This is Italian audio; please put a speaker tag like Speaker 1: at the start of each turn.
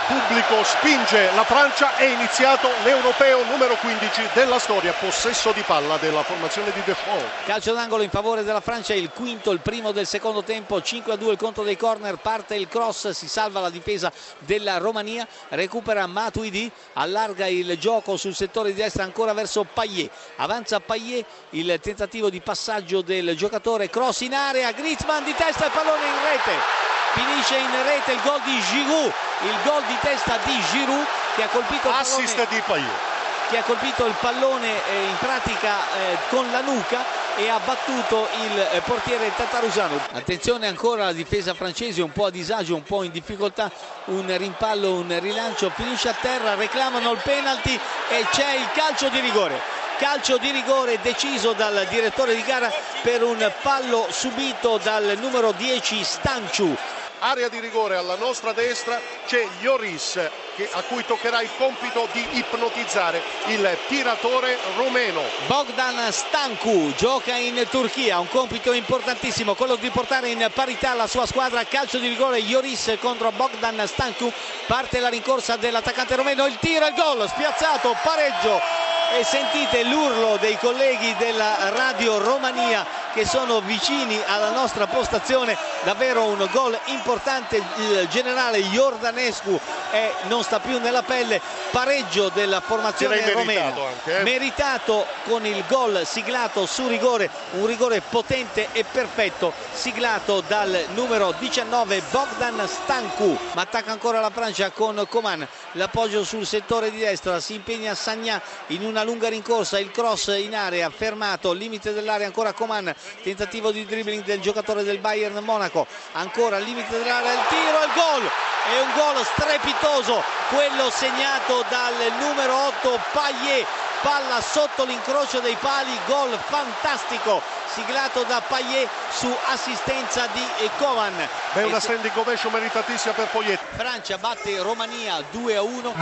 Speaker 1: pubblico spinge la Francia, è iniziato l'europeo numero 15 della storia, possesso di palla della formazione di Defoe.
Speaker 2: Calcio d'angolo in favore della Francia, il quinto, il primo del secondo tempo, 5 a 2 il conto dei corner, parte il cross, si salva la difesa della Romania, recupera Matuidi, allarga il gioco sul settore di destra ancora verso Payet, avanza Payet, il tentativo di passaggio del giocatore, cross in area, Griezmann di testa e pallone in rete finisce in rete il gol di Giroud il gol di testa di Giroud che ha colpito il
Speaker 1: assist
Speaker 2: pallone,
Speaker 1: di Payet.
Speaker 2: che ha colpito il pallone eh, in pratica eh, con la nuca e ha battuto il eh, portiere Tatarusano. Attenzione ancora alla difesa francese un po' a disagio un po' in difficoltà un rimpallo un rilancio finisce a terra reclamano il penalty e c'è il calcio di rigore. Calcio di rigore deciso dal direttore di gara per un fallo subito dal numero 10 Stanciu
Speaker 1: area di rigore alla nostra destra c'è Lloris che, a cui toccherà il compito di ipnotizzare il tiratore rumeno.
Speaker 2: Bogdan Stancu gioca in Turchia, un compito importantissimo, quello di portare in parità la sua squadra. Calcio di rigore Lloris contro Bogdan Stancu, parte la rincorsa dell'attaccante romeno, il tiro, il gol, spiazzato, pareggio e sentite l'urlo dei colleghi della Radio Romania che sono vicini alla nostra postazione davvero un gol importante. Il generale Jordanescu è, non sta più nella pelle. Pareggio della formazione romena.
Speaker 1: anche, eh?
Speaker 2: meritato con il gol siglato su rigore. Un rigore potente e perfetto siglato dal numero 19 Bogdan Stancu ma attacca ancora la Francia con Coman l'appoggio sul settore di destra. Si impegna Sagna in una lunga rincorsa. Il cross in area fermato. Limite dell'area ancora Coman tentativo di dribbling del giocatore del Bayern Monaco ancora al limite dell'area il tiro il gol. È un gol strepitoso quello segnato dal numero 8 Payet. Palla sotto l'incrocio dei pali gol fantastico siglato da Payet su assistenza di Coman
Speaker 1: Beh, una standing ovation meritatissima per Payet.
Speaker 2: Francia batte Romania 2 a 1